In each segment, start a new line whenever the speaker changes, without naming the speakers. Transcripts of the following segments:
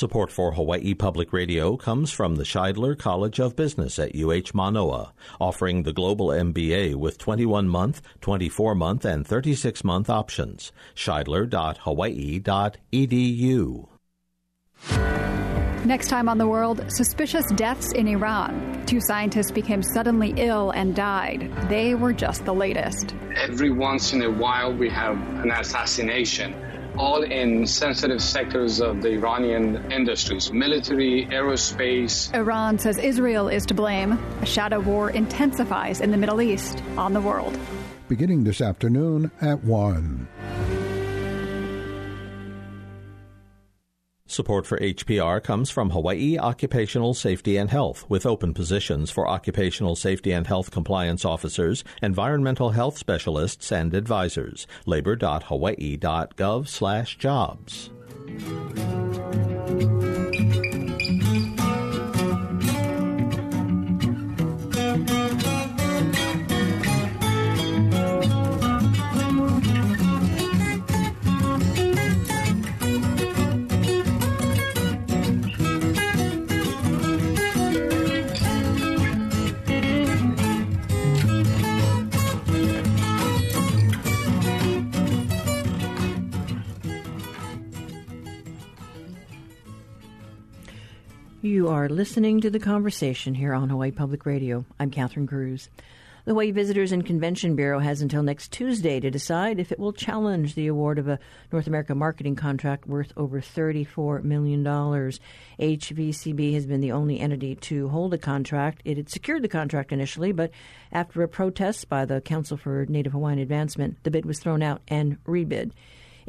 Support for Hawaii Public Radio comes from the Shidler College of Business at UH Manoa, offering the Global MBA with 21 month, 24 month, and 36 month options. Shidler.hawaii.edu.
Next time on The World, suspicious deaths in Iran. Two scientists became suddenly ill and died. They were just the latest.
Every once in a while, we have an assassination all in sensitive sectors of the Iranian industries military, aerospace.
Iran says Israel is to blame. A shadow war intensifies in the Middle East on the world.
Beginning this afternoon at 1.
Support for HPR comes from Hawaii Occupational Safety and Health, with open positions for occupational safety and health compliance officers, environmental health specialists, and advisors. labor.hawaii.gov/jobs.
You are listening to the conversation here on Hawaii Public Radio. I'm Catherine Cruz. The Hawaii Visitors and Convention Bureau has until next Tuesday to decide if it will challenge the award of a North America marketing contract worth over $34 million. HVCB has been the only entity to hold a contract. It had secured the contract initially, but after a protest by the Council for Native Hawaiian Advancement, the bid was thrown out and rebid.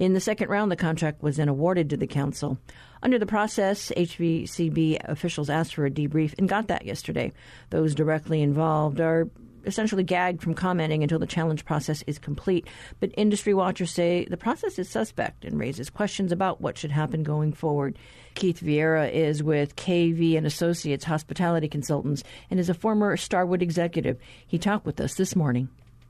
In the second round, the contract was then awarded to the council. Under the process, HVCB officials asked for a debrief and got that yesterday. Those directly involved are essentially gagged from commenting until the challenge process is complete. But industry watchers say the process is suspect and raises questions about what should happen going forward. Keith Vieira is with KV and Associates Hospitality Consultants and is a former Starwood executive. He talked with us this morning.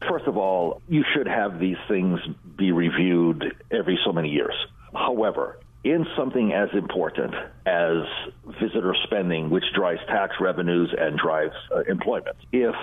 First of all, you should have these things be reviewed every so many years. However, in something as important as visitor spending, which drives tax revenues and drives uh, employment, if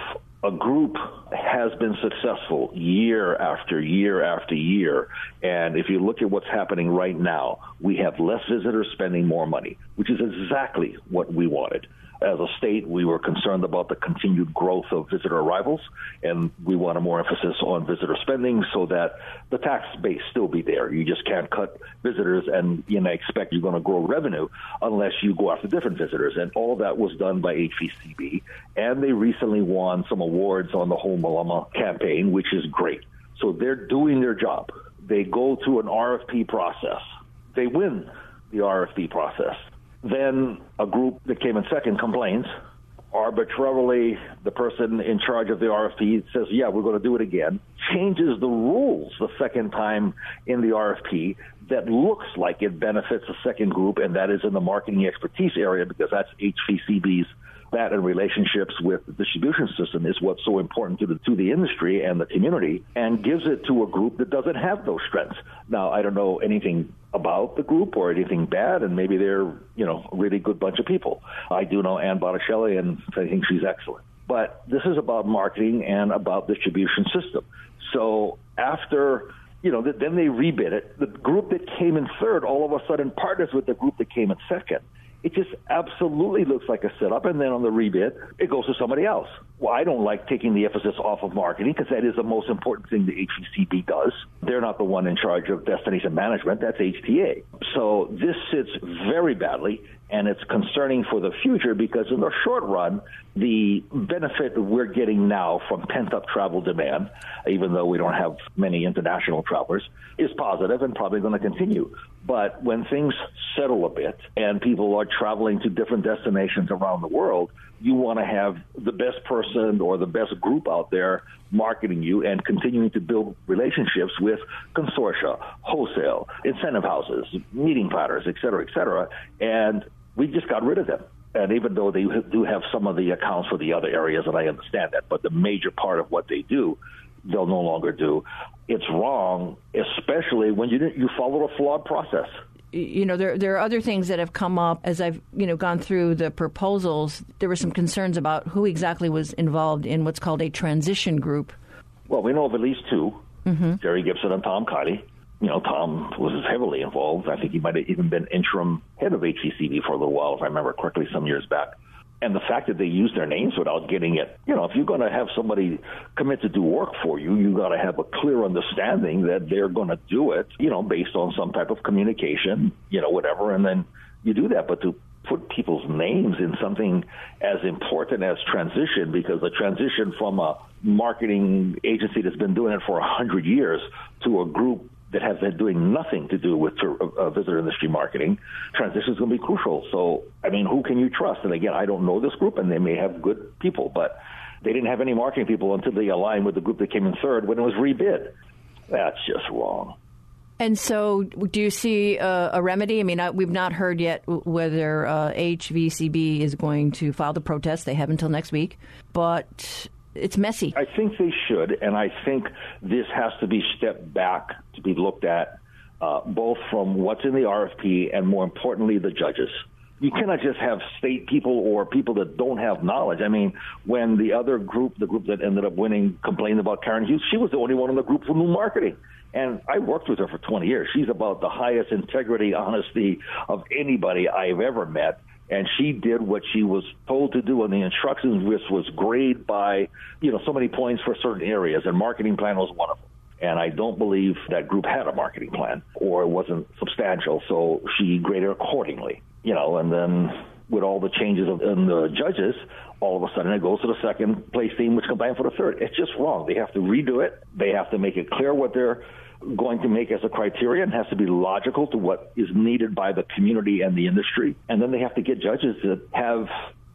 a group has been successful year after year after year, and if you look at what's happening right now, we have less visitors spending more money, which is exactly what we wanted as a state, we were concerned about the continued growth of visitor arrivals, and we want a more emphasis on visitor spending so that the tax base still be there. You just can't cut visitors and you know expect you're going to grow revenue unless you go after different visitors. And all that was done by HVCB, and they recently won some awards on the whole Malama campaign, which is great. So they're doing their job. They go through an RFP process. They win the RFP process then a group that came in second complains. Arbitrarily, the person in charge of the RFP says, Yeah, we're going to do it again. Changes the rules the second time in the RFP that looks like it benefits a second group, and that is in the marketing expertise area because that's HVCB's that and relationships with the distribution system is what's so important to the to the industry and the community and gives it to a group that doesn't have those strengths. Now I don't know anything about the group or anything bad and maybe they're, you know, a really good bunch of people. I do know Ann Botticelli and I think she's excellent. But this is about marketing and about distribution system. So after you know, then they rebid it. The group that came in third all of a sudden partners with the group that came in second it just absolutely looks like a setup. And then on the rebid, it goes to somebody else. Well, I don't like taking the emphasis off of marketing because that is the most important thing the HVCB does. They're not the one in charge of destination management. That's HTA. So this sits very badly and it's concerning for the future because in the short run, the benefit that we're getting now from pent up travel demand, even though we don't have many international travelers, is positive and probably going to continue. But when things settle a bit and people are traveling to different destinations around the world, you want to have the best person or the best group out there marketing you and continuing to build relationships with consortia, wholesale, incentive houses, meeting planners, et cetera, et cetera. And we just got rid of them. And even though they do have some of the accounts for the other areas, and I understand that, but the major part of what they do, they'll no longer do. It's wrong, especially when you you follow a flawed process.
you know, there there are other things that have come up as I've you know gone through the proposals. There were some concerns about who exactly was involved in what's called a transition group.
Well, we know of at least 2 mm-hmm. Jerry Gibson and Tom Kiley. You know, Tom was heavily involved. I think he might have even been interim head of HVCB for a little while, if I remember correctly, some years back and the fact that they used their names without getting it, you know, if you're going to have somebody commit to do work for you, you got to have a clear understanding that they're going to do it, you know, based on some type of communication, you know, whatever, and then you do that. But to put people's names in something as important as transition, because the transition from a marketing agency that's been doing it for a hundred years to a group that has been doing nothing to do with uh, visitor industry marketing, transition is going to be crucial. So, I mean, who can you trust? And again, I don't know this group, and they may have good people, but they didn't have any marketing people until they aligned with the group that came in third when it was rebid. That's just wrong.
And so, do you see uh, a remedy? I mean, I, we've not heard yet whether uh, HVCB is going to file the protest. They have until next week. But it's messy.
I think they should, and I think this has to be stepped back to be looked at, uh, both from what's in the RFP and more importantly, the judges. You cannot just have state people or people that don't have knowledge. I mean, when the other group, the group that ended up winning, complained about Karen Hughes, she was the only one in the group who knew marketing. And I worked with her for 20 years. She's about the highest integrity, honesty of anybody I've ever met and she did what she was told to do, and the instructions list was graded by, you know, so many points for certain areas, and marketing plan was one of them. And I don't believe that group had a marketing plan, or it wasn't substantial, so she graded accordingly, you know, and then with all the changes in the judges, all of a sudden it goes to the second place team, which combined for the third. It's just wrong. They have to redo it. They have to make it clear what they're going to make as a criterion has to be logical to what is needed by the community and the industry. And then they have to get judges that have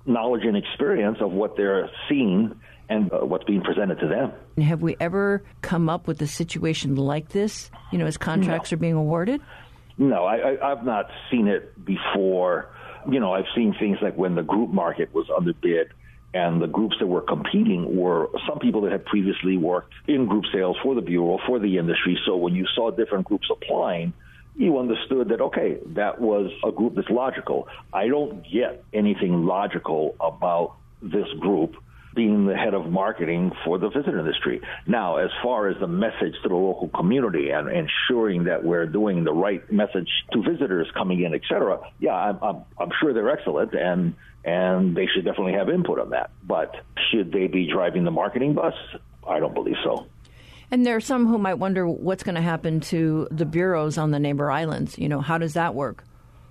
knowledge and experience of what they're seeing and uh, what's being presented to them.
Have we ever come up with a situation like this, you know, as contracts no. are being awarded?
No, I, I, I've not seen it before. You know, I've seen things like when the group market was underbid and the groups that were competing were some people that had previously worked in group sales for the Bureau, for the industry. So when you saw different groups applying, you understood that, okay, that was a group that's logical. I don't get anything logical about this group being the head of marketing for the visitor industry. Now, as far as the message to the local community and ensuring that we're doing the right message to visitors coming in, et cetera, yeah, I'm, I'm, I'm sure they're excellent and and they should definitely have input on that. But should they be driving the marketing bus? I don't believe so.
And there are some who might wonder what's going to happen to the bureaus on the neighbor islands. You know, how does that work?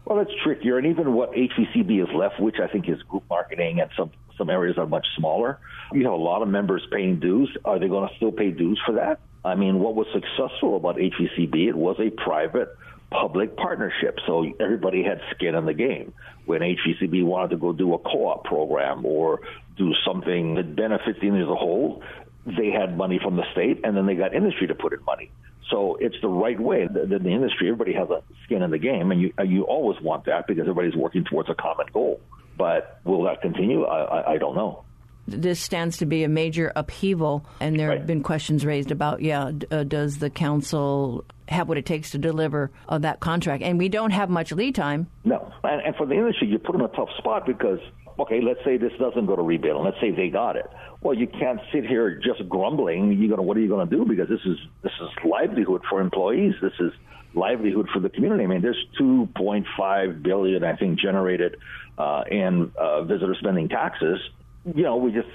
Well, it's trickier, and even what HVCB is left, which I think is group marketing, and some some areas are much smaller. You have a lot of members paying dues. Are they going to still pay dues for that? I mean, what was successful about HVCB? It was a private public partnership. So everybody had skin in the game. When HVCB wanted to go do a co-op program or do something that benefits the industry as a whole, they had money from the state, and then they got industry to put in money. So it's the right way. The, the, industry, everybody has a skin in the game, and you uh, you always want that because everybody's working towards a common goal. But will that continue? I, I, I don't know
this stands to be a major upheaval, and there
right.
have been questions raised about, yeah, uh, does the council have what it takes to deliver uh, that contract? And we don't have much lead time.
No, and, and for the industry, you put them in a tough spot because okay, let's say this doesn't go to rebid, and let's say they got it. Well, you can't sit here just grumbling. You gonna what are you gonna do? Because this is this is livelihood for employees. This is livelihood for the community. I mean, there's 2.5 billion, I think, generated uh, in uh, visitor spending taxes you know, we just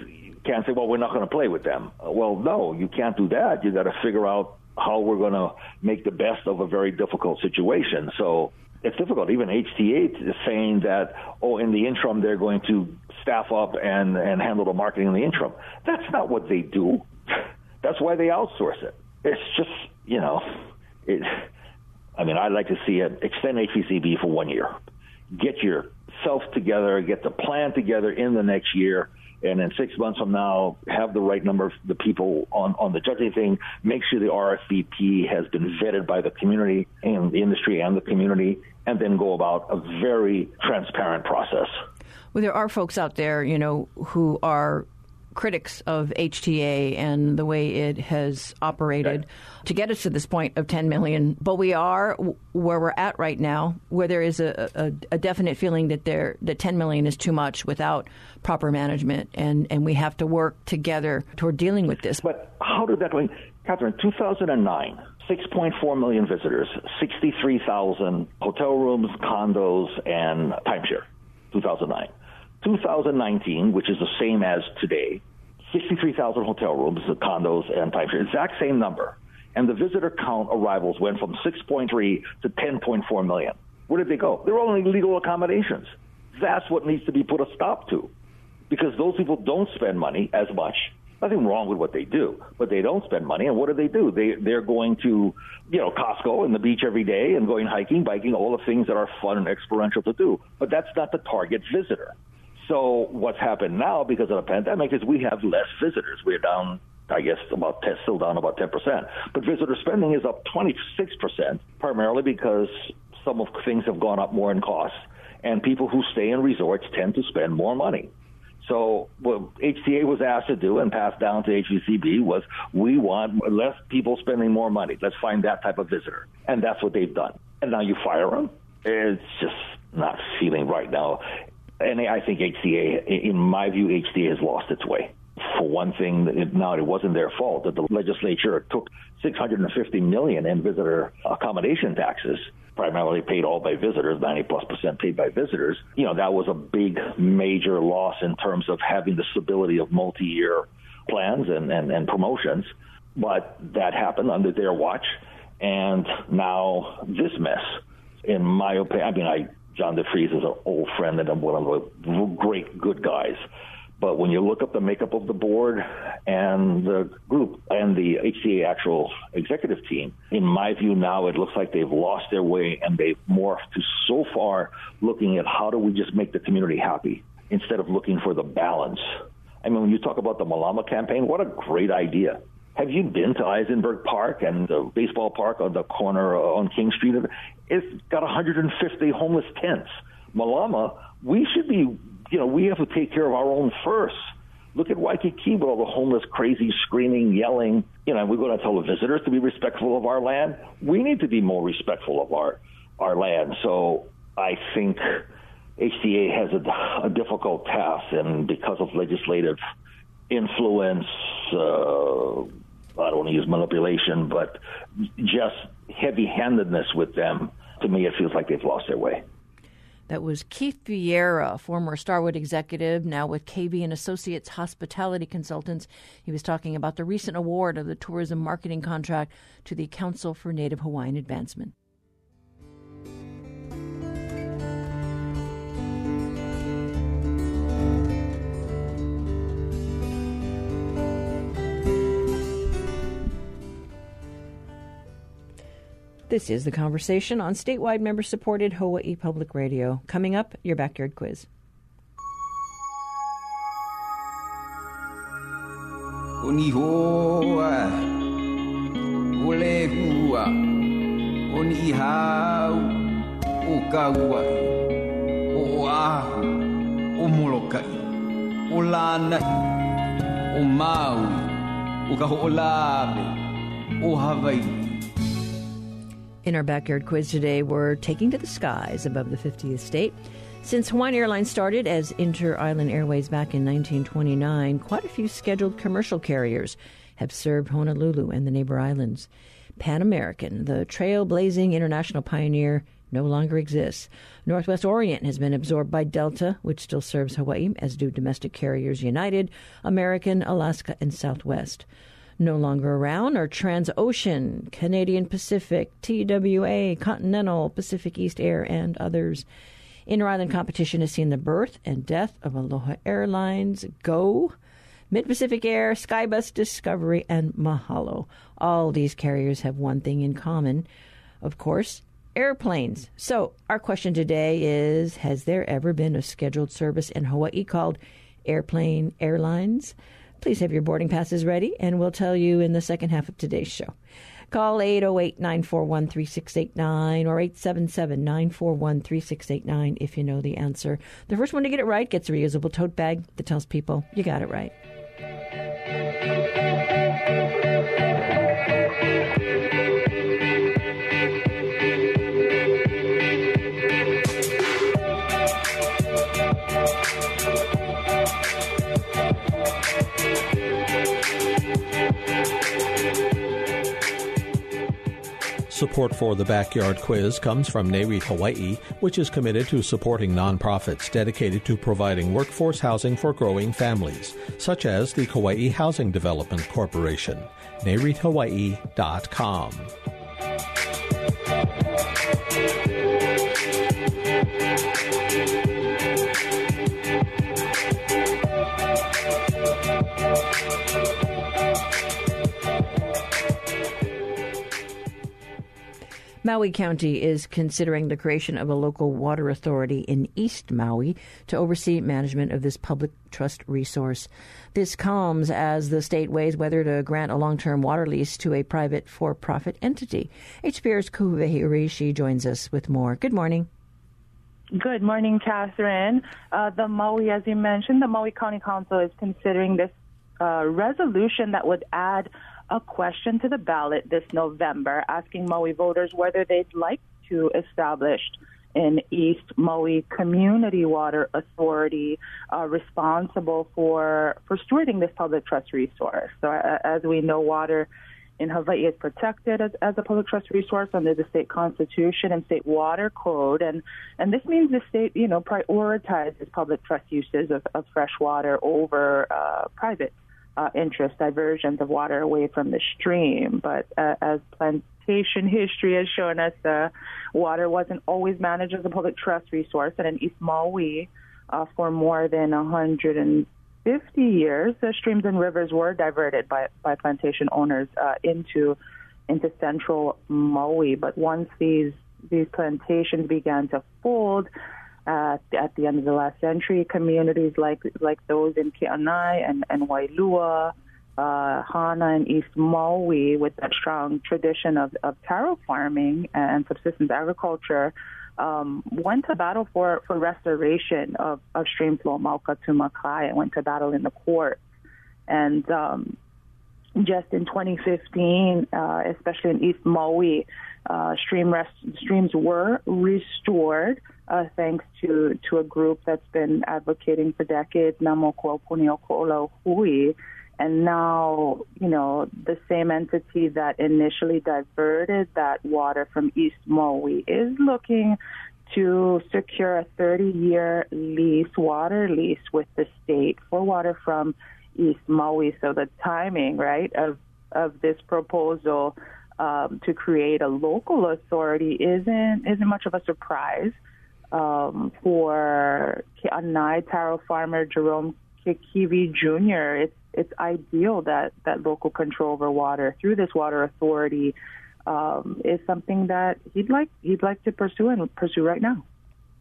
can't say, well, we're not going to play with them. Well, no, you can't do that. You got to figure out how we're going to make the best of a very difficult situation. So it's difficult. Even HTA is saying that, oh, in the interim, they're going to staff up and, and handle the marketing in the interim. That's not what they do. That's why they outsource it. It's just, you know, it, I mean, I'd like to see it extend HVCB for one year. Get yourself together, get the plan together in the next year, and then six months from now have the right number of the people on, on the judging thing, make sure the RSVP has been vetted by the community and the industry and the community, and then go about a very transparent process.
Well, there are folks out there, you know, who are critics of HTA and the way it has operated to get us to this point of 10 million. But we are where we're at right now, where there is a, a, a definite feeling that there that 10 million is too much without proper management, and, and we have to work together toward dealing with this.
But how did that go? Catherine, 2009, 6.4 million visitors, 63,000 hotel rooms, condos, and timeshare. 2009. 2019, which is the same as today, 63,000 hotel rooms, condos, and timeshare, exact same number. And the visitor count arrivals went from 6.3 to 10.4 million. Where did they go? They're all in legal accommodations. That's what needs to be put a stop to. Because those people don't spend money as much. Nothing wrong with what they do, but they don't spend money. And what do they do? They they're going to, you know, Costco and the beach every day and going hiking, biking, all the things that are fun and experiential to do. But that's not the target visitor. So what's happened now because of the pandemic is we have less visitors. We're down, I guess, about 10, still down about 10%. But visitor spending is up 26%, primarily because some of things have gone up more in cost, and people who stay in resorts tend to spend more money. So what HTA was asked to do and passed down to HVCB was we want less people spending more money. Let's find that type of visitor. And that's what they've done. And now you fire them? It's just not feeling right now and I think HTA, in my view, HTA has lost its way. For one thing, now it wasn't their fault that the legislature took 650 million in visitor accommodation taxes, primarily paid all by visitors, 90 plus percent paid by visitors. You know that was a big, major loss in terms of having the stability of multi-year plans and, and, and promotions. But that happened under their watch, and now this mess. In my opinion, I mean, I John DeFries is an old friend and one of the great good guys. But when you look up the makeup of the board and the group and the HCA actual executive team, in my view now it looks like they've lost their way and they've morphed to so far looking at how do we just make the community happy instead of looking for the balance. I mean, when you talk about the Malama campaign, what a great idea. Have you been to Isenberg Park and the baseball park on the corner on King Street? It's got 150 homeless tents. Malama, we should be, you know, we have to take care of our own first. Look at Waikiki with all the homeless, crazy, screaming, yelling. You know, we're going to tell the visitors to be respectful of our land. We need to be more respectful of our our land. So I think HTA has a, a difficult task, and because of legislative influence, uh, I don't want to use manipulation, but just heavy handedness with them, to me, it feels like they've lost their way.
That was Keith Vieira, former Starwood executive, now with KV and Associates Hospitality Consultants. He was talking about the recent award of the tourism marketing contract to the Council for Native Hawaiian Advancement. This is The Conversation on statewide member supported Hawaii Public Radio. Coming up, your backyard quiz. Oni hoa, ole hua, oni hau, o kaua, o ahu, In our backyard quiz today, we're taking to the skies above the 50th state. Since Hawaiian Airlines started as Inter Island Airways back in 1929, quite a few scheduled commercial carriers have served Honolulu and the neighbor islands. Pan American, the trailblazing international pioneer, no longer exists. Northwest Orient has been absorbed by Delta, which still serves Hawaii, as do domestic carriers United, American, Alaska, and Southwest. No longer around are Transocean, Canadian Pacific, TWA, Continental, Pacific East Air, and others. Inter island competition has seen the birth and death of Aloha Airlines, Go, Mid Pacific Air, Skybus, Discovery, and Mahalo. All these carriers have one thing in common, of course airplanes. So, our question today is Has there ever been a scheduled service in Hawaii called Airplane Airlines? Please have your boarding passes ready, and we'll tell you in the second half of today's show. Call 808 941 3689 or 877 941 3689 if you know the answer. The first one to get it right gets a reusable tote bag that tells people you got it right.
Support for the Backyard Quiz comes from NAREIT Hawaii, which is committed to supporting nonprofits dedicated to providing workforce housing for growing families, such as the Kauai Housing Development Corporation. NAREITHawaii.com.
Maui County is considering the creation of a local water authority in East Maui to oversee management of this public trust resource. This comes as the state weighs whether to grant a long term water lease to a private for profit entity. HPR's Ku'uwehi Hiraishi joins us with more. Good morning.
Good morning, Catherine. Uh, the Maui, as you mentioned, the Maui County Council is considering this uh, resolution that would add a question to the ballot this November asking Maui voters whether they'd like to establish an East Maui Community Water Authority uh, responsible for, for stewarding this public trust resource. So, uh, as we know, water in Hawaii is protected as, as a public trust resource under the state constitution and state water code. And, and this means the state, you know, prioritizes public trust uses of, of fresh water over uh, private uh, interest diversions of water away from the stream. But uh, as plantation history has shown us, uh, water wasn't always managed as a public trust resource. And in East Maui, uh, for more than 150 years, the streams and rivers were diverted by, by plantation owners uh, into into central Maui. But once these these plantations began to fold, uh, at the end of the last century. Communities like like those in Ke'anae and, and Wailua, uh, Hana and East Maui, with that strong tradition of, of taro farming and subsistence agriculture, um, went to battle for, for restoration of, of stream flow Mauka to Makai and went to battle in the court. And um, just in 2015, uh, especially in East Maui, uh, stream rest, streams were restored uh, thanks to, to a group that's been advocating for decades, Namoko Puniokola Hui. And now, you know, the same entity that initially diverted that water from East Maui is looking to secure a 30 year lease, water lease with the state for water from East Maui. So the timing, right, of, of this proposal um, to create a local authority isn't isn't much of a surprise um, for Ke'anae taro farmer Jerome Kekiwi Jr. It's it's ideal that that local control over water through this water authority um, is something that he'd like he'd like to pursue and pursue right now.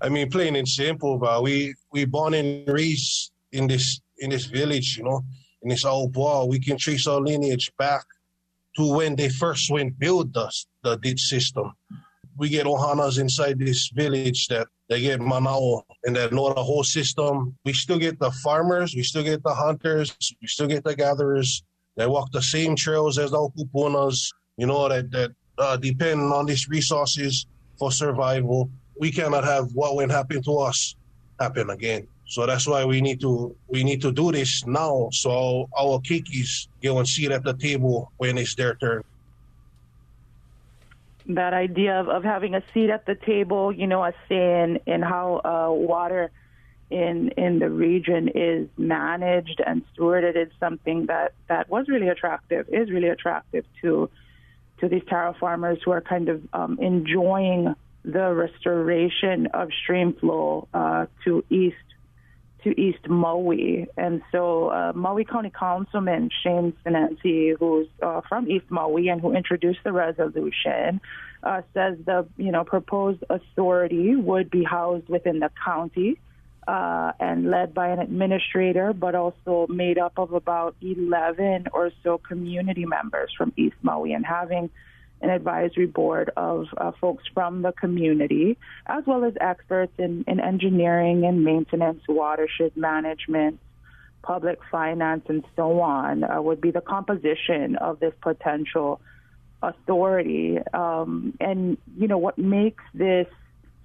I mean, plain and simple, but we we born and raised in this in this village, you know, in this old ball. We can trace our lineage back to when they first went build the the ditch system. We get ohanas inside this village that they get manao and that know the whole system. We still get the farmers, we still get the hunters, we still get the gatherers. They walk the same trails as the okupunas, you know, that, that uh, depend on these resources for survival. We cannot have what went happen to us happen again. So that's why we need to we need to do this now so our kikis get one seat at the table when it's their turn.
That idea of, of having a seat at the table, you know, a say in, in how uh, water in in the region is managed and stewarded is something that, that was really attractive, is really attractive to to these taro farmers who are kind of um, enjoying the restoration of stream flow uh, to east to East Maui. And so uh, Maui County Councilman Shane Sinenci, who's uh, from East Maui and who introduced the resolution, uh, says the you know proposed authority would be housed within the county uh, and led by an administrator, but also made up of about 11 or so community members from East Maui and having an advisory board of uh, folks from the community, as well as experts in, in engineering and maintenance, watershed management, public finance, and so on, uh, would be the composition of this potential authority. Um, and, you know, what makes this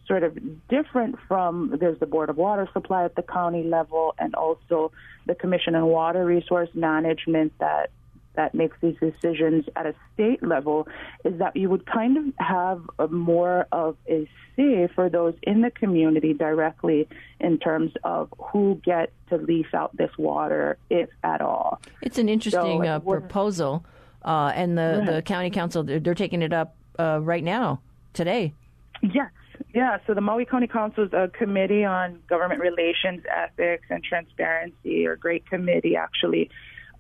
sort of different from there's the Board of Water Supply at the county level and also the Commission on Water Resource Management that that makes these decisions at a state level is that you would kind of have a more of a say for those in the community directly in terms of who get to lease out this water, if at all.
It's an interesting so, uh, proposal, uh, and the, the county council they're, they're taking it up uh, right now today.
Yes. Yeah, so the Maui County Council's a committee on government relations, ethics, and transparency, or great committee actually,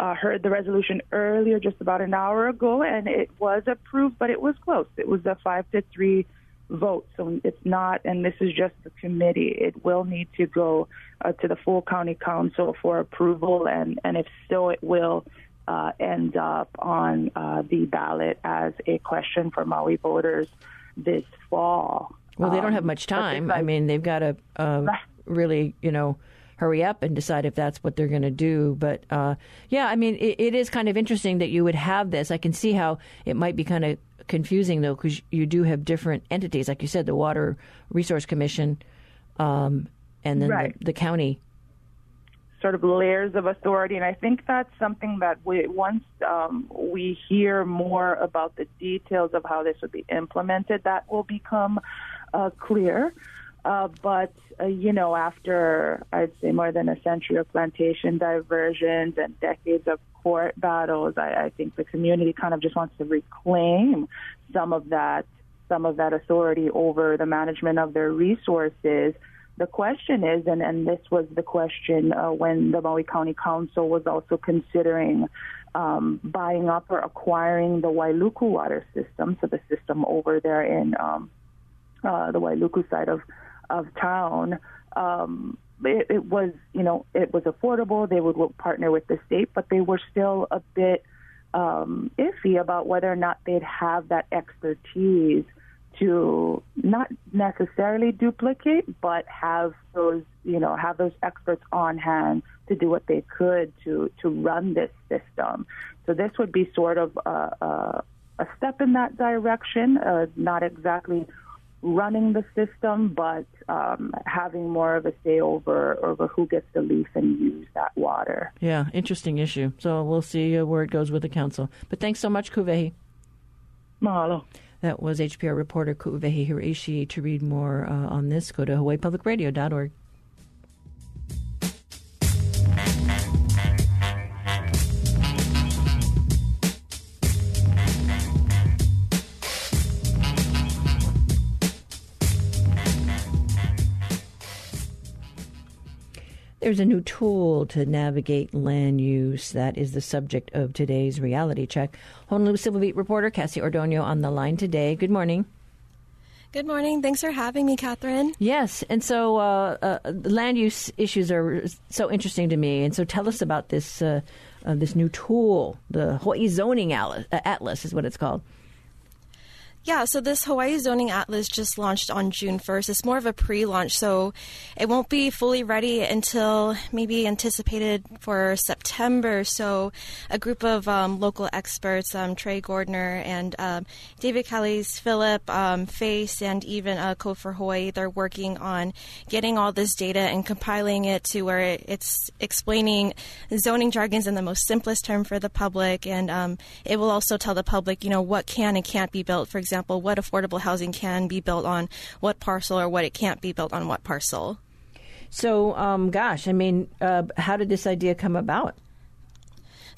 uh, heard the resolution earlier, just about an hour ago, and it was approved, but it was close. It was a five to three vote. So it's not, and this is just the committee. It will need to go uh, to the full county council for approval, and, and if so, it will uh, end up on uh, the ballot as a question for Maui voters this fall.
Well, they don't have um, much time. I mean, they've got to really, you know, hurry up and decide if that's what they're going to do. But uh, yeah, I mean, it, it is kind of interesting that you would have this. I can see how it might be kind of confusing though, because you do have different entities, like you said, the Water Resource Commission, um, and then right. the, the county
sort of layers of authority. And I think that's something that we, once um, we hear more about the details of how this would be implemented, that will become uh, clear. Uh, but, uh, you know, after I'd say more than a century of plantation diversions and decades of court battles, I, I think the community kind of just wants to reclaim some of that, some of that authority over the management of their resources. The question is, and, and this was the question uh, when the Maui County Council was also considering um, buying up or acquiring the Wailuku water system, so the system over there in um, uh, the Wailuku side of of town, um, it, it was, you know, it was affordable. They would partner with the state, but they were still a bit um, iffy about whether or not they'd have that expertise to not necessarily duplicate, but have those, you know, have those experts on hand to do what they could to to run this system. So this would be sort of a, a, a step in that direction. Uh, not exactly running the system, but um, having more of a say over over who gets to lease and use that water.
Yeah, interesting issue. So we'll see uh, where it goes with the council. But thanks so much, Ku'uwehi.
Mahalo.
That was HPR reporter Ku'uwehi Hiraishi. To read more uh, on this, go to hawaiipublicradio.org. There's a new tool to navigate land use. That is the subject of today's reality check. Honolulu Civil Beat reporter Cassie Ordonio on the line today. Good morning.
Good morning. Thanks for having me, Catherine.
Yes, and so uh, uh, land use issues are so interesting to me. And so, tell us about this uh, uh this new tool, the Hawaii Zoning Atlas, is what it's called.
Yeah, so this Hawaii Zoning Atlas just launched on June 1st. It's more of a pre launch, so it won't be fully ready until maybe anticipated for September. So, a group of um, local experts, um, Trey Gordner and um, David Callies, Philip, um, Face, and even uh, Code for Hawaii, they're working on getting all this data and compiling it to where it's explaining zoning jargons in the most simplest term for the public. And um, it will also tell the public, you know, what can and can't be built. For example, example, what affordable housing can be built on what parcel or what it can't be built on what parcel.
So, um, gosh, I mean, uh, how did this idea come about?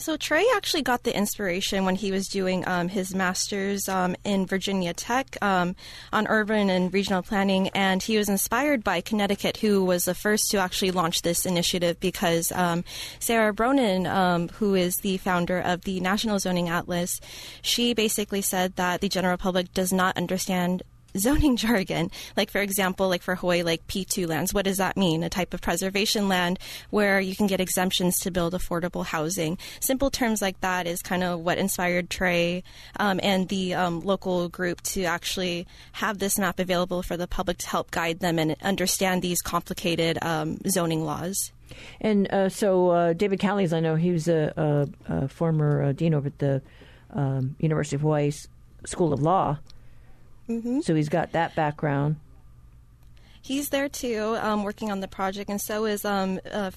So Trey actually got the inspiration when he was doing um, his master's um, in Virginia Tech um, on urban and regional planning, and he was inspired by Connecticut, who was the first to actually launch this initiative because um, Sarah Bronin, um, who is the founder of the National Zoning Atlas, she basically said that the general public does not understand zoning jargon. Like, for example, like for Hawaii, like P2 lands, what does that mean? A type of preservation land where you can get exemptions to build affordable housing. Simple terms like that is kind of what inspired Trey um, and the um, local group to actually have this map available for the public to help guide them and understand these complicated um, zoning laws.
And uh, so, uh, David Callies, I know he was a, a, a former uh, dean over at the um, University of Hawaii School of Law.
Mm-hmm.
So he's got that background.
He's there too, um, working on the project, and so is um, uh,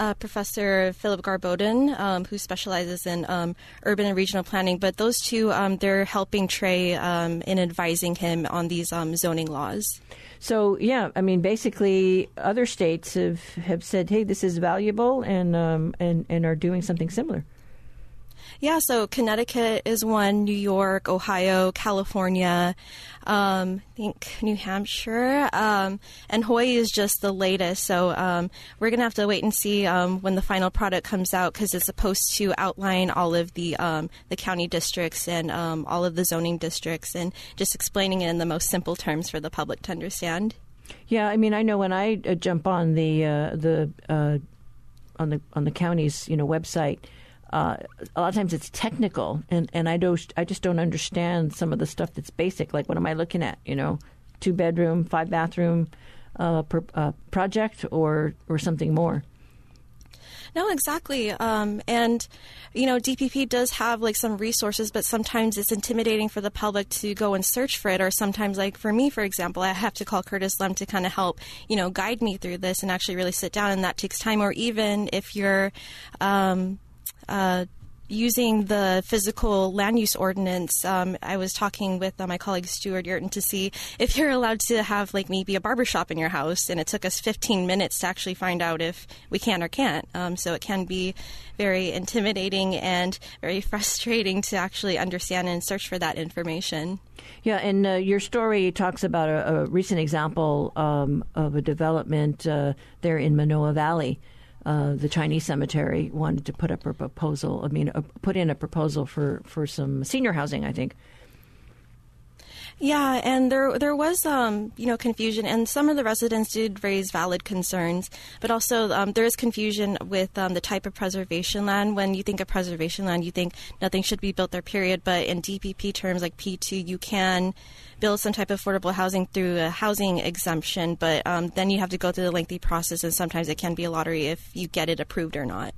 uh, Professor Philip Garboden, um, who specializes in um, urban and regional planning. But those two, um, they're helping Trey um, in advising him on these zoning laws.
So yeah, I mean, basically, other states have, have said, "Hey, this is valuable," and and and are doing something similar.
Yeah, so Connecticut is one, New York, Ohio, California, um, I think New Hampshire, um, and Hawaii is just the latest. So um, we're going to have to wait and see um, when the final product comes out because it's supposed to outline all of the um, the county districts and um, all of the zoning districts and just explaining it in the most simple terms for the public to understand.
Yeah, I mean, I know when I uh, jump on the uh, the uh, on the on the county's you know website uh, a lot of times it's technical, and, and I don't I just don't understand some of the stuff that's basic. Like what am I looking at? You know, two bedroom, five bathroom uh, per, uh, project, or or something more.
No, exactly. Um, and, you know, DPP does have like some resources, but sometimes it's intimidating for the public to go and search for it. Or sometimes, like for me, for example, I have to call Curtis Lem to kind of help, you know, guide me through this and actually really sit down, and that takes time. Or even if you're, um, uh, using the physical land use ordinance, um, I was talking with uh, my colleague Stewart Yerton to see if you're allowed to have like maybe a barbershop in your house, and it took us 15 minutes to actually find out if we can or can't. Um, so it can be very intimidating and very frustrating to actually understand and search for that information.
Yeah, and uh, your story talks about a, a recent example um, of a development uh, there in Manoa Valley uh, the Chinese cemetery wanted to put up a proposal. I mean, uh, put in a proposal for, for some senior housing. I think.
Yeah, and there there was um, you know confusion, and some of the residents did raise valid concerns, but also um, there is confusion with um, the type of preservation land. When you think of preservation land, you think nothing should be built there, period. But in DPP terms, like P two, you can build some type of affordable housing through a housing exemption, but um, then you have to go through the lengthy process, and sometimes it can be a lottery if you get it approved or not.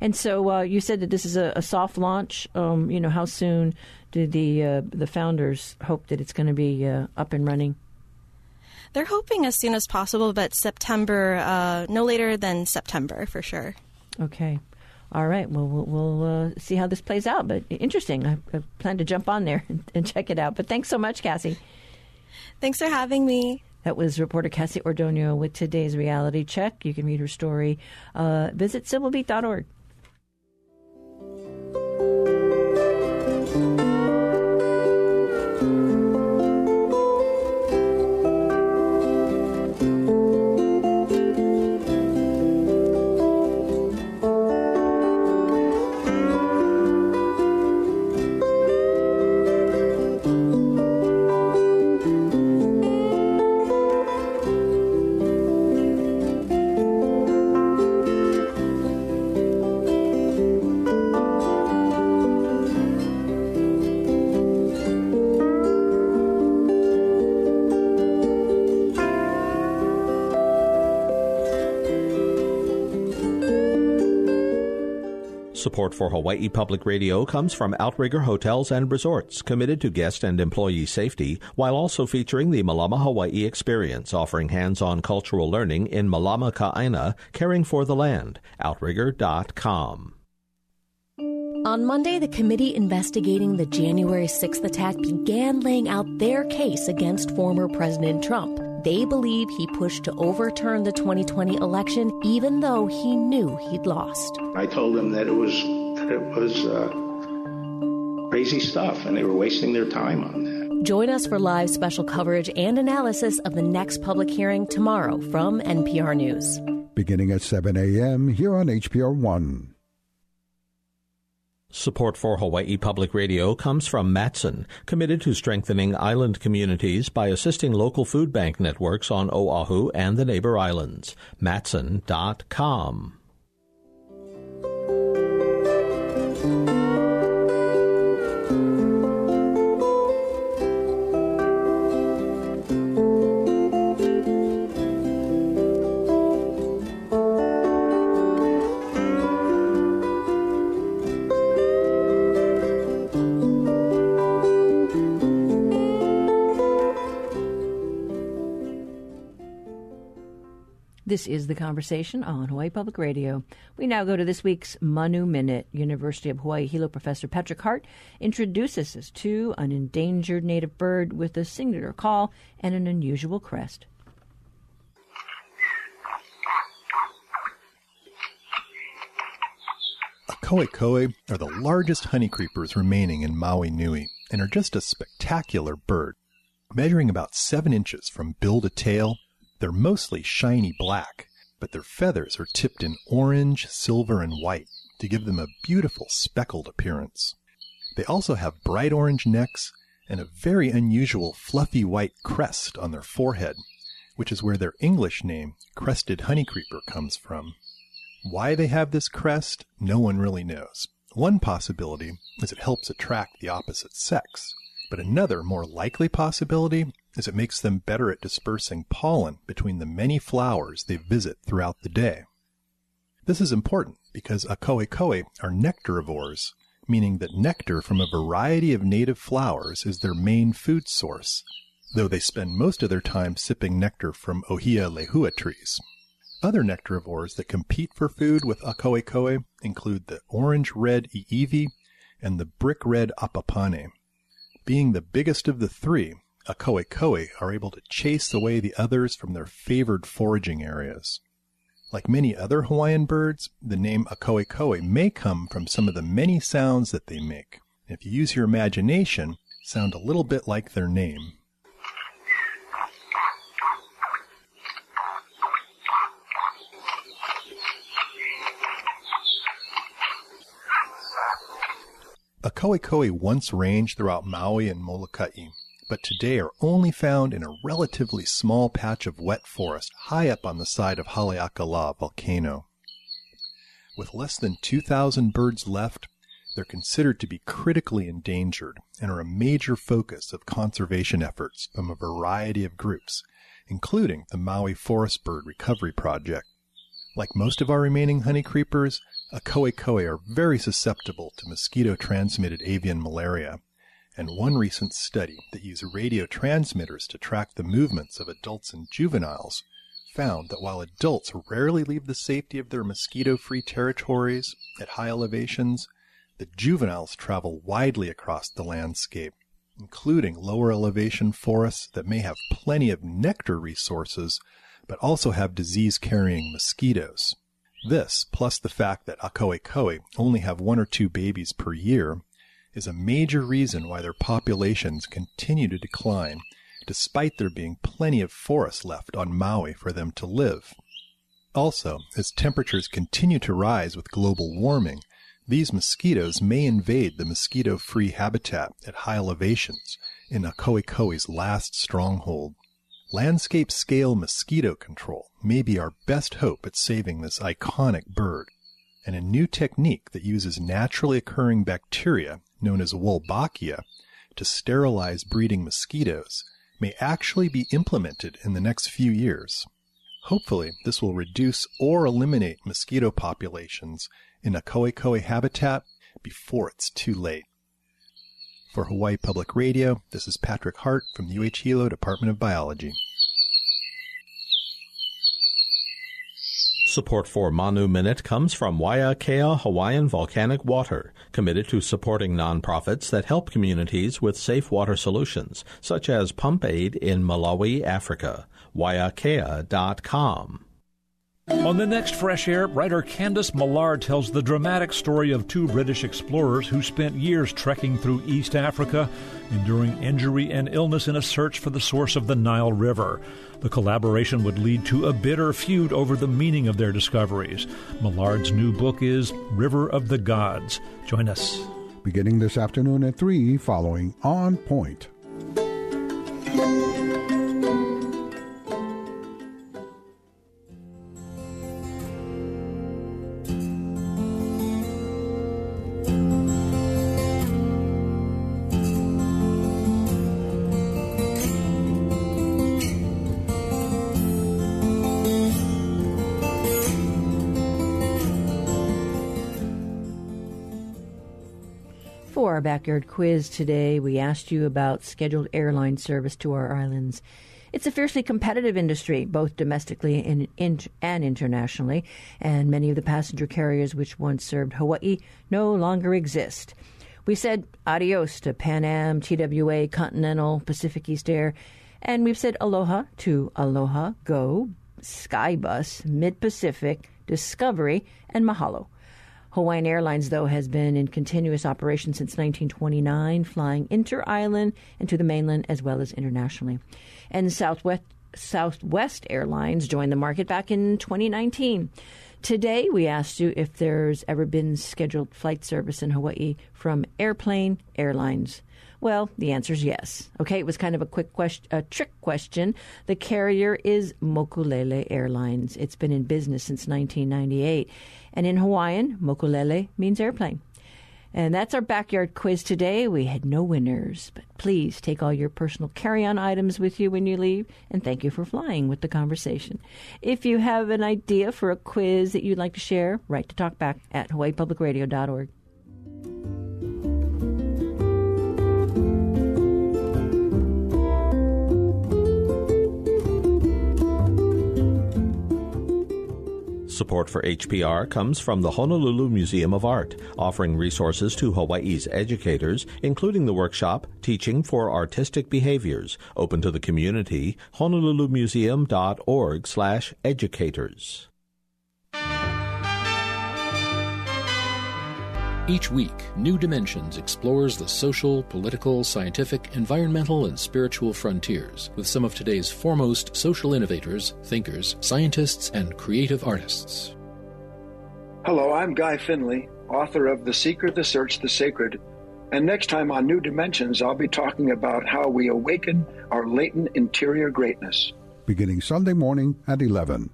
And so uh, you said that this is a, a soft launch. Um, you know, how soon do the uh, the founders hope that it's going to be uh, up and running?
They're hoping as soon as possible, but September, uh, no later than September for sure.
Okay. All right. Well, we'll, we'll uh, see how this plays out. But interesting. I, I, plan to jump on there and, and, check it out. But thanks so much, Cassie.
Thanks for having me.
That was reporter Cassie Ordonio with today's reality check. You can read her story. Uh, visit civilbeat.org.
Support for Hawaii Public Radio comes from Outrigger Hotels and Resorts, committed to guest and employee safety, while also featuring the Malama Hawaii Experience, offering hands-on cultural learning in Malama Ka'aina, caring for the land. Outrigger.com.
On Monday, the committee investigating the January 6th attack began laying out their case against former President Trump. They believe he pushed to overturn the 2020 election even though he knew he'd lost.
I told them that it was that it was uh, crazy stuff and they were wasting their time on that.
Join us for live special coverage and analysis of the next public hearing tomorrow from NPR News.
Beginning at 7 a.m. here on HPR 1.
Support for Hawaii Public Radio comes from Matson, committed to strengthening island communities by assisting local food bank networks on Oahu and the neighbor islands. Matson.com.
This is the conversation on Hawaii Public Radio. We now go to this week's Manu Minute. University of Hawaii Hilo professor Patrick Hart introduces us to an endangered native bird with a singular call and an unusual crest.
Akohekohe are the largest honey creepers remaining in Maui Nui and are just a spectacular bird. Measuring about seven inches from bill to tail, they're mostly shiny black, but their feathers are tipped in orange, silver, and white to give them a beautiful speckled appearance. They also have bright orange necks and a very unusual fluffy white crest on their forehead, which is where their English name, crested honeycreeper, comes from. Why they have this crest, no one really knows. One possibility is it helps attract the opposite sex, but another, more likely possibility as it makes them better at dispersing pollen between the many flowers they visit throughout the day. This is important because akohekohe are nectarivores, meaning that nectar from a variety of native flowers is their main food source, though they spend most of their time sipping nectar from ohia lehua trees. Other nectarivores that compete for food with akohekohe include the orange-red iiwi and the brick-red apapane. Being the biggest of the three, Akohekohe are able to chase away the others from their favored foraging areas. Like many other Hawaiian birds, the name Akohekohe may come from some of the many sounds that they make. If you use your imagination, sound a little bit like their name. Akoekoe once ranged throughout Maui and Molokai but today are only found in a relatively small patch of wet forest high up on the side of Haleakala volcano. With less than 2,000 birds left, they're considered to be critically endangered and are a major focus of conservation efforts from a variety of groups, including the Maui Forest Bird Recovery Project. Like most of our remaining honey creepers, Akohekohe are very susceptible to mosquito transmitted avian malaria and one recent study that used radio transmitters to track the movements of adults and juveniles found that while adults rarely leave the safety of their mosquito-free territories at high elevations, the juveniles travel widely across the landscape, including lower elevation forests that may have plenty of nectar resources, but also have disease-carrying mosquitoes. This, plus the fact that Akohekohe only have one or two babies per year, is a major reason why their populations continue to decline, despite there being plenty of forest left on Maui for them to live. Also, as temperatures continue to rise with global warming, these mosquitoes may invade the mosquito-free habitat at high elevations in Akohekohe's last stronghold. Landscape scale mosquito control may be our best hope at saving this iconic bird, and a new technique that uses naturally occurring bacteria known as Wolbachia, to sterilize breeding mosquitoes may actually be implemented in the next few years. Hopefully, this will reduce or eliminate mosquito populations in a Akohekohe habitat before it's too late. For Hawaii Public Radio, this is Patrick Hart from the UH Hilo Department of Biology.
Support for Manu Minute comes from Waiakea Hawaiian Volcanic Water, committed to supporting nonprofits that help communities with safe water solutions, such as Pump Aid in Malawi, Africa. Waiakea.com.
On the next Fresh Air, writer Candice Millard tells the dramatic story of two British explorers who spent years trekking through East Africa, enduring injury and illness in a search for the source of the Nile River. The collaboration would lead to a bitter feud over the meaning of their discoveries. Millard's new book is River of the Gods. Join us.
Beginning this afternoon at 3, following On Point.
For our backyard quiz today, we asked you about scheduled airline service to our islands. It's a fiercely competitive industry, both domestically and, in, and internationally, and many of the passenger carriers which once served Hawaii no longer exist. We said adios to Pan Am, TWA, Continental, Pacific East Air, and we've said aloha to Aloha, Go, Skybus, Mid Pacific, Discovery, and Mahalo. Hawaiian Airlines, though, has been in continuous operation since 1929, flying inter island and to the mainland as well as internationally. And Southwest, Southwest Airlines joined the market back in 2019. Today, we asked you if there's ever been scheduled flight service in Hawaii from Airplane Airlines. Well, the answer is yes. Okay, it was kind of a quick question, a trick question. The carrier is Mokulele Airlines. It's been in business since 1998. And in Hawaiian, Mokulele means airplane. And that's our backyard quiz today. We had no winners, but please take all your personal carry on items with you when you leave, and thank you for flying with the conversation. If you have an idea for a quiz that you'd like to share, write to talkback at hawaiipublicradio.org.
Support for HPR comes from the Honolulu Museum of Art, offering resources to Hawaii's educators, including the workshop Teaching for Artistic Behaviors, open to the community, honolulumuseum.org/educators.
Each week, New Dimensions explores the social, political, scientific, environmental, and spiritual frontiers with some of today's foremost social innovators, thinkers, scientists, and creative artists.
Hello, I'm Guy Finley, author of The Seeker, The Search, The Sacred. And next time on New Dimensions, I'll be talking about how we awaken our latent interior greatness.
Beginning Sunday morning at 11.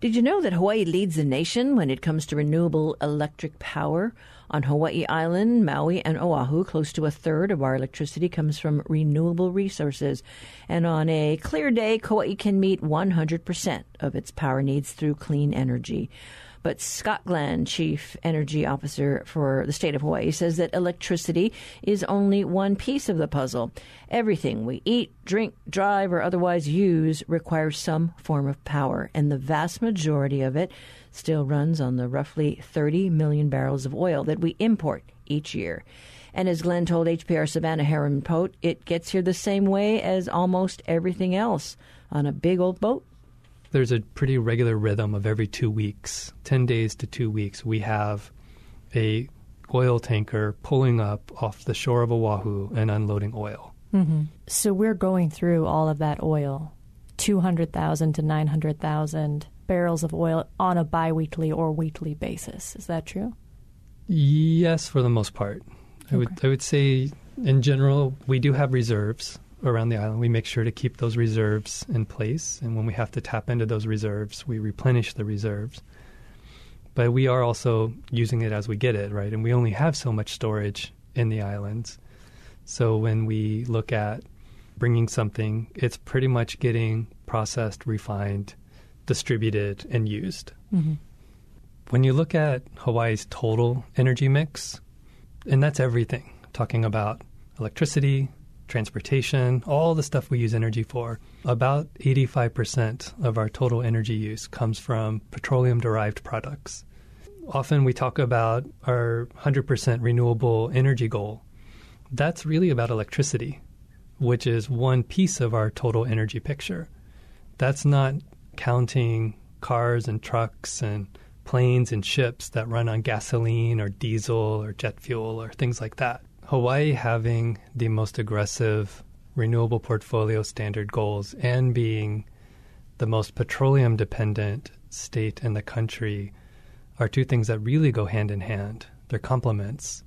Did you know that Hawaii leads the nation when it comes to renewable electric power? On Hawaii Island, Maui, and Oahu, close to a third of our electricity comes from renewable resources. And on a clear day, Kauai can meet 100% of its power needs through clean energy. But Scott Glenn, Chief Energy Officer for the state of Hawaii, says that electricity is only one piece of the puzzle. Everything we eat, drink, drive, or otherwise use requires some form of power, and the vast majority of it still runs on the roughly 30 million barrels of oil that we import each year. And as Glenn told HPR Savannah Harriman Pote, it gets here the same way as almost everything else on a big old boat
there's a pretty regular rhythm of every two weeks, 10 days to two weeks, we have a oil tanker pulling up off the shore of Oahu and unloading oil.
Mm-hmm. So we're going through all of that oil, 200,000 to 900,000 barrels of oil on a biweekly or weekly basis. Is that true?
Yes, for the most part. Okay. I would I would say in general we do have reserves around the island, we make sure to keep those reserves in place. And when we have to tap into those reserves, we replenish the reserves. But we are also using it as we get it, right? And we only have so much storage in the islands. So when we look at bringing something, it's pretty much getting processed, refined, distributed, and used. Mm-hmm. When you look at Hawaii's total energy mix, and that's everything, talking about electricity, transportation, all the stuff we use energy for. About 85% of our total energy use comes from petroleum derived products. Often we talk about our 100% renewable energy goal. That's really about electricity, which is one piece of our total energy picture. That's not counting cars and trucks and planes and ships that run on gasoline or diesel or jet fuel or things like that. Hawaii having the most aggressive renewable portfolio standard goals and being the most petroleum dependent state in the country are two things that really go hand in hand. They're complements.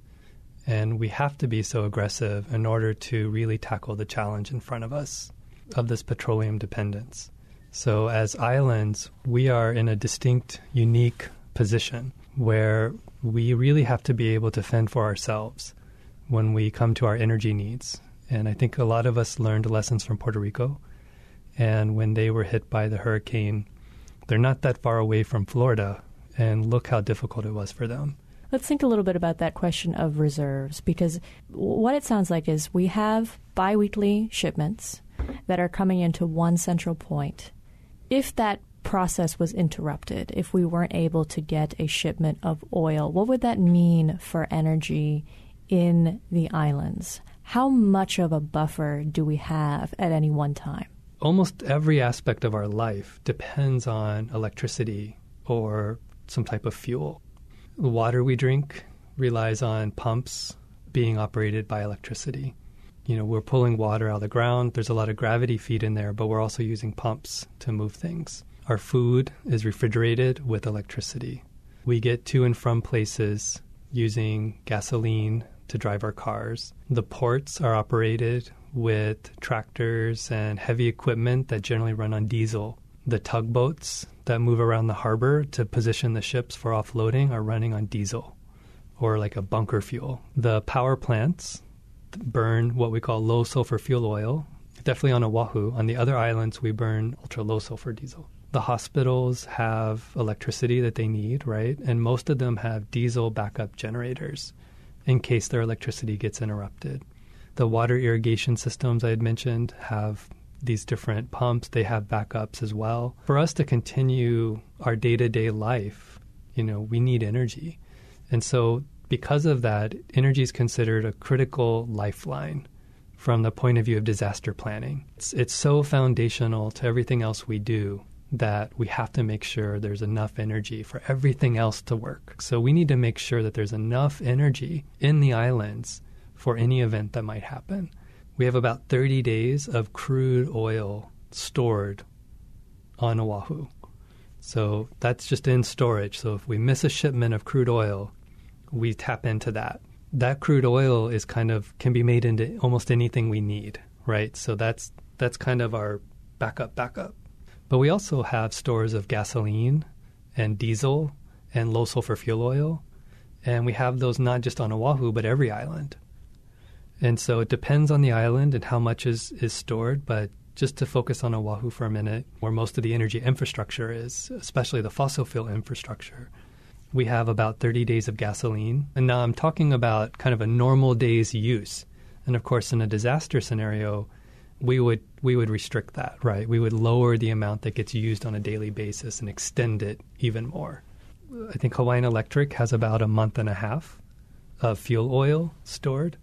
And we have to be so aggressive in order to really tackle the challenge in front of us of this petroleum dependence. So, as islands, we are in a distinct, unique position where we really have to be able to fend for ourselves when we come to our energy needs. And I think a lot of us learned lessons from Puerto Rico. And when they were hit by the hurricane, they're not that far away from Florida. And look how difficult it was for them.
Let's think a little bit about that question of reserves because what it sounds like is we have biweekly shipments that are coming into one central point. If that process was interrupted, if we weren't able to get a shipment of oil, what would that mean for energy in the islands? How much of a buffer do we have at any one time?
Almost every aspect of our life depends on electricity or some type of fuel. The water we drink relies on pumps being operated by electricity. You know, we're pulling water out of the ground. There's a lot of gravity feed in there, but we're also using pumps to move things. Our food is refrigerated with electricity. We get to and from places using gasoline to drive our cars. The ports are operated with tractors and heavy equipment that generally run on diesel. The tugboats that move around the harbor to position the ships for offloading are running on diesel or like a bunker fuel. The power plants burn what we call low sulfur fuel oil, definitely on Oahu. On the other islands, we burn ultra low sulfur diesel. The hospitals have electricity that they need, right? And most of them have diesel backup generators in case their electricity gets interrupted. The water irrigation systems I had mentioned have these different pumps, they have backups as well. For us to continue our day to day life, you know, we need energy. And so, because of that, energy is considered a critical lifeline from the point of view of disaster planning. It's, it's so foundational to everything else we do that we have to make sure there's enough energy for everything else to work. So, we need to make sure that there's enough energy in the islands for any event that might happen we have about 30 days of crude oil stored on Oahu. So that's just in storage. So if we miss a shipment of crude oil, we tap into that. That crude oil is kind of can be made into almost anything we need, right? So that's that's kind of our backup backup. But we also have stores of gasoline and diesel and low sulfur fuel oil. And we have those not just on Oahu, but every island. And so it depends on the island and how much is, is stored, but just to focus on Oahu for a minute, where most of the energy infrastructure is, especially the fossil fuel infrastructure, we have about 30 days of gasoline. And now I'm talking about kind of a normal day's use. And of course, in a disaster scenario, we would we would restrict that, right? We would lower the amount that gets used on a daily basis and extend it even more. I think Hawaiian Electric has about a month and a half of fuel oil stored.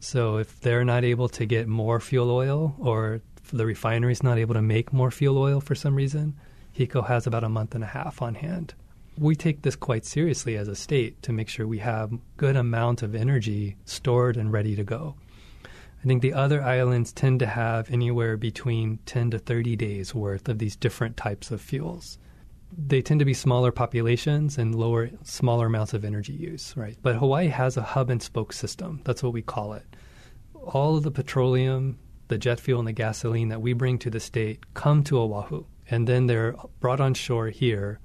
So if they're not able to get more fuel oil or the refinery is not able to make more fuel oil for some reason, HECO has about a month and a half on hand. We take this quite seriously as a state to make sure we have good amount of energy stored and ready to go. I think the other islands tend to have anywhere between 10 to 30 days worth of these different types of fuels they tend to be smaller populations and lower smaller amounts of energy use, right? But Hawaii has a hub and spoke system. That's what we call it. All of the petroleum, the jet fuel, and the gasoline that we bring to the state come to Oahu, and then they're brought on shore here,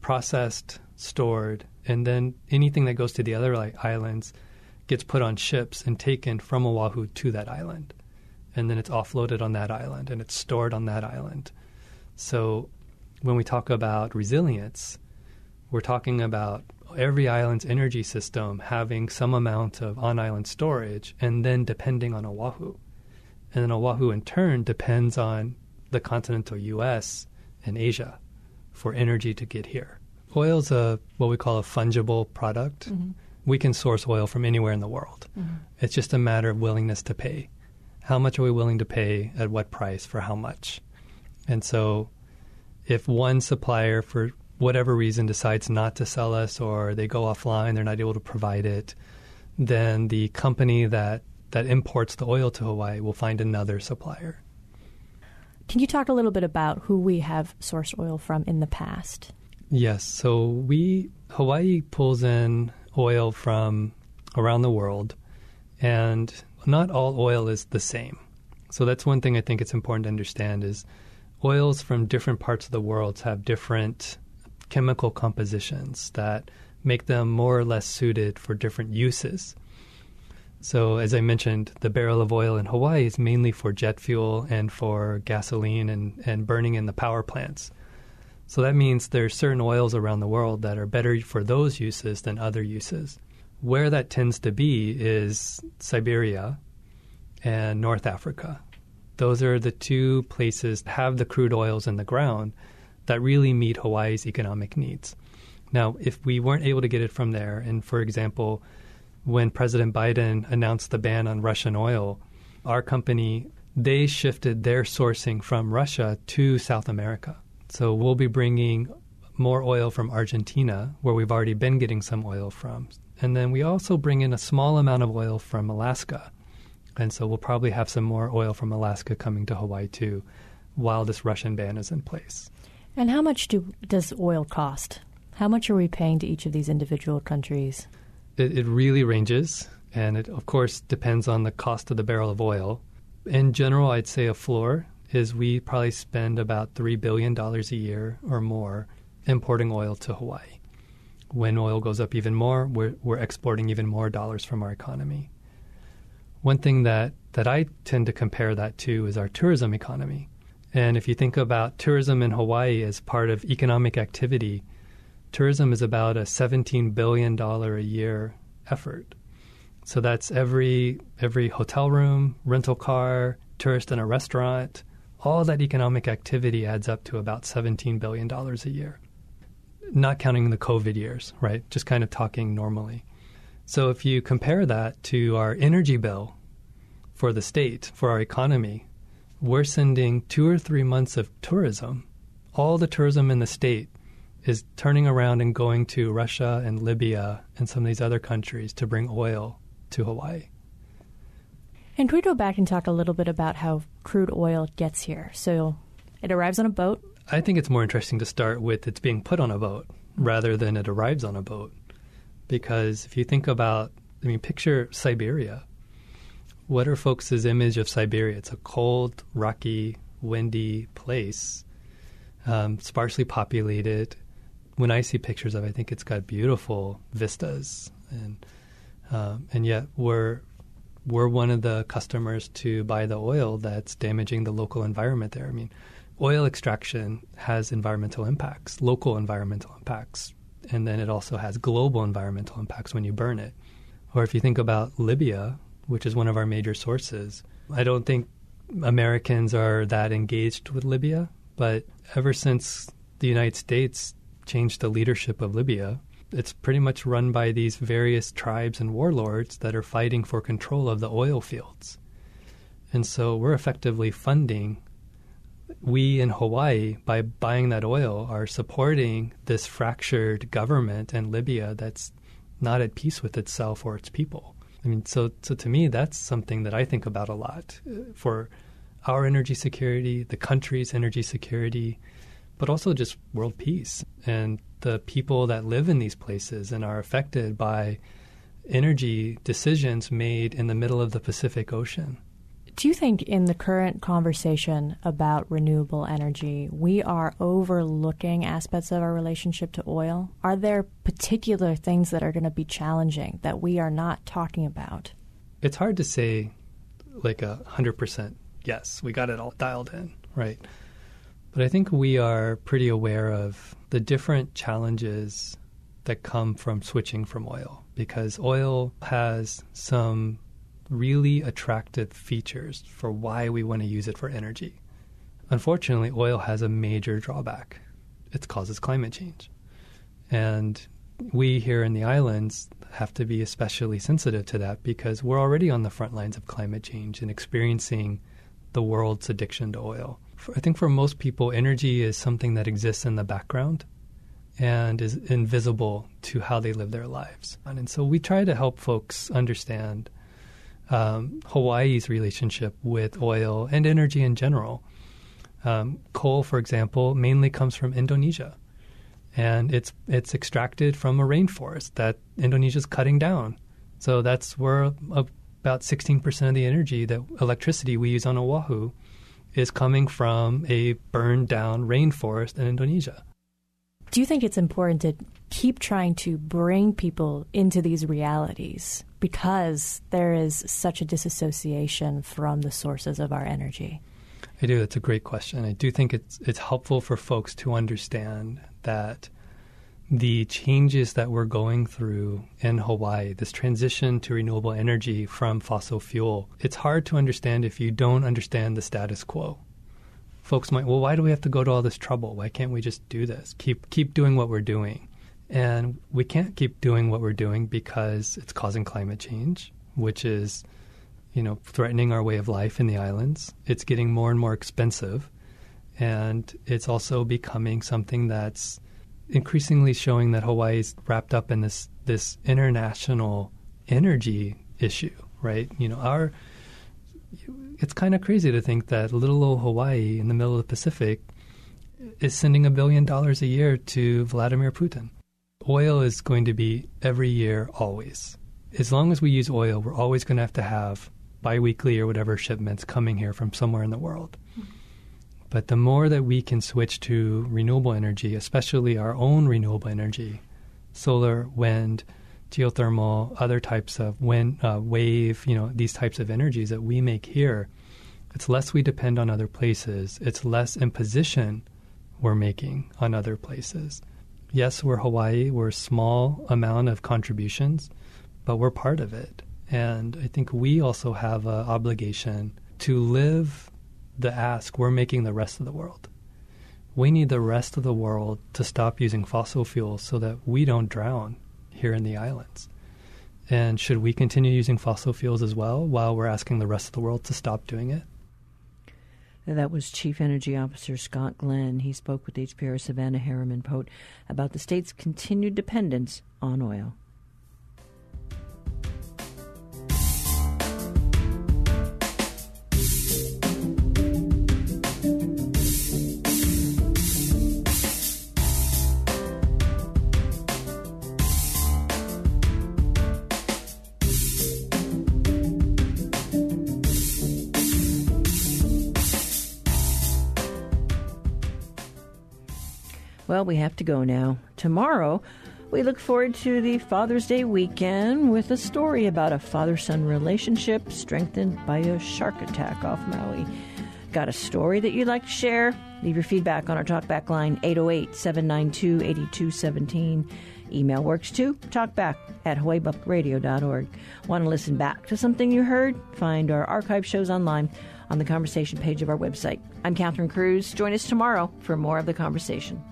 processed, stored, and then anything that goes to the other islands gets put on ships and taken from Oahu to that island, and then it's offloaded on that island and it's stored on that island. So when we talk about resilience, we're talking about every island's energy system having some amount of on island storage and then depending on Oahu. And then Oahu, in turn, depends on the continental U.S. and Asia for energy to get here. Oil is a what we call a fungible product. Mm-hmm. We can source oil from anywhere in the world. Mm-hmm. It's just a matter of willingness to pay. How much are we willing to pay at what price for how much? And so if one supplier, for whatever reason, decides not to sell us or they go offline, they're not able to provide it, then the company that, that imports the oil to Hawaii will find another supplier.
Can you talk a little bit about who we have sourced oil from in the past?
Yes. So we Hawaii pulls in oil from around the world, and not all oil is the same. So that's one thing I think it's important to understand is oils from different parts of the world have different chemical compositions that make them more or less suited for different uses. So, as I mentioned, the barrel of oil in Hawaii is mainly for jet fuel and for gasoline and, and burning in the power plants. So that means there's certain oils around the world that are better for those uses than other uses. Where that tends to be is Siberia and North Africa. Those are the two places that have the crude oils in the ground that really meet Hawaii's economic needs. Now, if we weren't able to get it from there, and for example, when President Biden announced the ban on Russian oil, our company they shifted their sourcing from Russia to South America. So we'll be bringing more oil from Argentina, where we've already been getting some oil from. And then we also bring in a small amount of oil from Alaska. And so we'll probably have some more oil from Alaska coming to Hawaii too while this Russian ban is in place.
And how much do, does oil cost? How much are we paying to each of these individual countries?
It, it really ranges, and it, of course, depends on the cost of the barrel of oil. In general, I'd say a floor is we probably spend about $3 billion a year or more importing oil to Hawaii. When oil goes up even more, we're, we're exporting even more dollars from our economy. One thing that, that I tend to compare that to is our tourism economy. And if you think about tourism in Hawaii as part of economic activity, tourism is about a $17 billion a year effort. So that's every every hotel room, rental car, tourist in a restaurant, all that economic activity adds up to about $17 billion a year. Not counting the COVID years, right? Just kind of talking normally. So if you compare that to our energy bill for the state, for our economy, we're sending two or three months of tourism. All the tourism in the state is turning around and going to Russia and Libya and some of these other countries to bring oil to Hawaii.
And can we go back and talk a little bit about how crude oil gets here? So it arrives on a boat.
I think it's more interesting to start with it's being put on a boat rather than it arrives on a boat. Because if you think about, I mean, picture Siberia. What are folks' image of Siberia? It's a cold, rocky, windy place, um, sparsely populated. When I see pictures of it, I think it's got beautiful vistas, and um, and yet we're we're one of the customers to buy the oil that's damaging the local environment there. I mean, oil extraction has environmental impacts, local environmental impacts, and then it also has global environmental impacts when you burn it. Or if you think about Libya, which is one of our major sources. I don't think Americans are that engaged with Libya, but ever since the United States changed the leadership of Libya, it's pretty much run by these various tribes and warlords that are fighting for control of the oil fields. And so we're effectively funding, we in Hawaii, by buying that oil, are supporting this fractured government in Libya that's not at peace with itself or its people. I mean, so so to me, that's something that I think about a lot uh, for our energy security, the country's energy security, but also just world peace and the people that live in these places and are affected by energy decisions made in the middle of the Pacific Ocean.
Do you think in the current conversation about renewable energy, we are overlooking aspects of our relationship to oil? Are there particular things that are going to be challenging that we are not talking about?
It's hard to say like a 100% yes, we got it all dialed in, right? But I think we are pretty aware of the different challenges that come from switching from oil because oil has some really attractive features for why we want to use it for energy. Unfortunately, oil has a major drawback it causes climate change. And we here in the islands have to be especially sensitive to that because we're already on the front lines of climate change and experiencing the world's addiction to oil. For, I think for most people, energy is something that exists in the background and is invisible to how they live their lives. And so we try to help folks understand um, Hawaii's relationship with oil and energy in general. Um, coal, for example, mainly comes from Indonesia, and it's it's extracted from a rainforest that Indonesia is cutting down. So that's where about 16% of the energy that electricity we use on Oahu is coming from a burned down rainforest in Indonesia.
Do you think it's important to keep trying to bring people into these realities because there is such a disassociation from the sources of our energy?
I do. That's a great question. I do think it's it's helpful for folks to understand that the changes that we're going through in Hawaii, this transition to renewable energy from fossil fuel, it's hard to understand if you don't understand the status quo. Folks might, well, why do we have to go to all this trouble? Why can't we just do this? Keep keep doing what we're doing. And we can't keep doing what we're doing because it's causing climate change, which is, you know, threatening our way of life in the islands. It's getting more and more expensive. And it's also becoming something that's increasingly showing that Hawaii is wrapped up in this this international energy issue, right? You know, our it's kind of crazy to think that little old Hawaii in the middle of the Pacific is sending a billion dollars a year to Vladimir Putin. Oil is going to be every year, always. As long as we use oil, we're always going to have to have biweekly or whatever shipments coming here from somewhere in the world. But the more that we can switch to renewable energy, especially our own renewable energy, solar, wind, geothermal, other types of wind, uh, wave, you know, these types of energies that we make here, it's less we depend on other places. It's less imposition we're making on other places. Yes, we're Hawaii. We're a small amount of contributions, but we're part of it. And I think we also have an obligation to live the ask we're making the rest of the world. We need the rest of the world to stop using fossil fuels so that we don't drown here in the islands. And should we continue using fossil fuels as well while we're asking the rest of the world to stop doing it?
That was Chief Energy Officer Scott Glenn. He spoke with HPR Savannah Harriman Pote about the state's continued dependence on oil. Well, we have to go now. Tomorrow, we look forward to the Father's Day weekend with a story about a father son relationship strengthened by a shark attack off Maui. Got a story that you'd like to share? Leave your feedback on our talkback line 808 792 8217. Email works too. Talkback at hawaiipublicradio.org. Want to listen back to something you heard? Find our archive shows online on the conversation page of our website. I'm Catherine Cruz. Join us tomorrow for more of the conversation.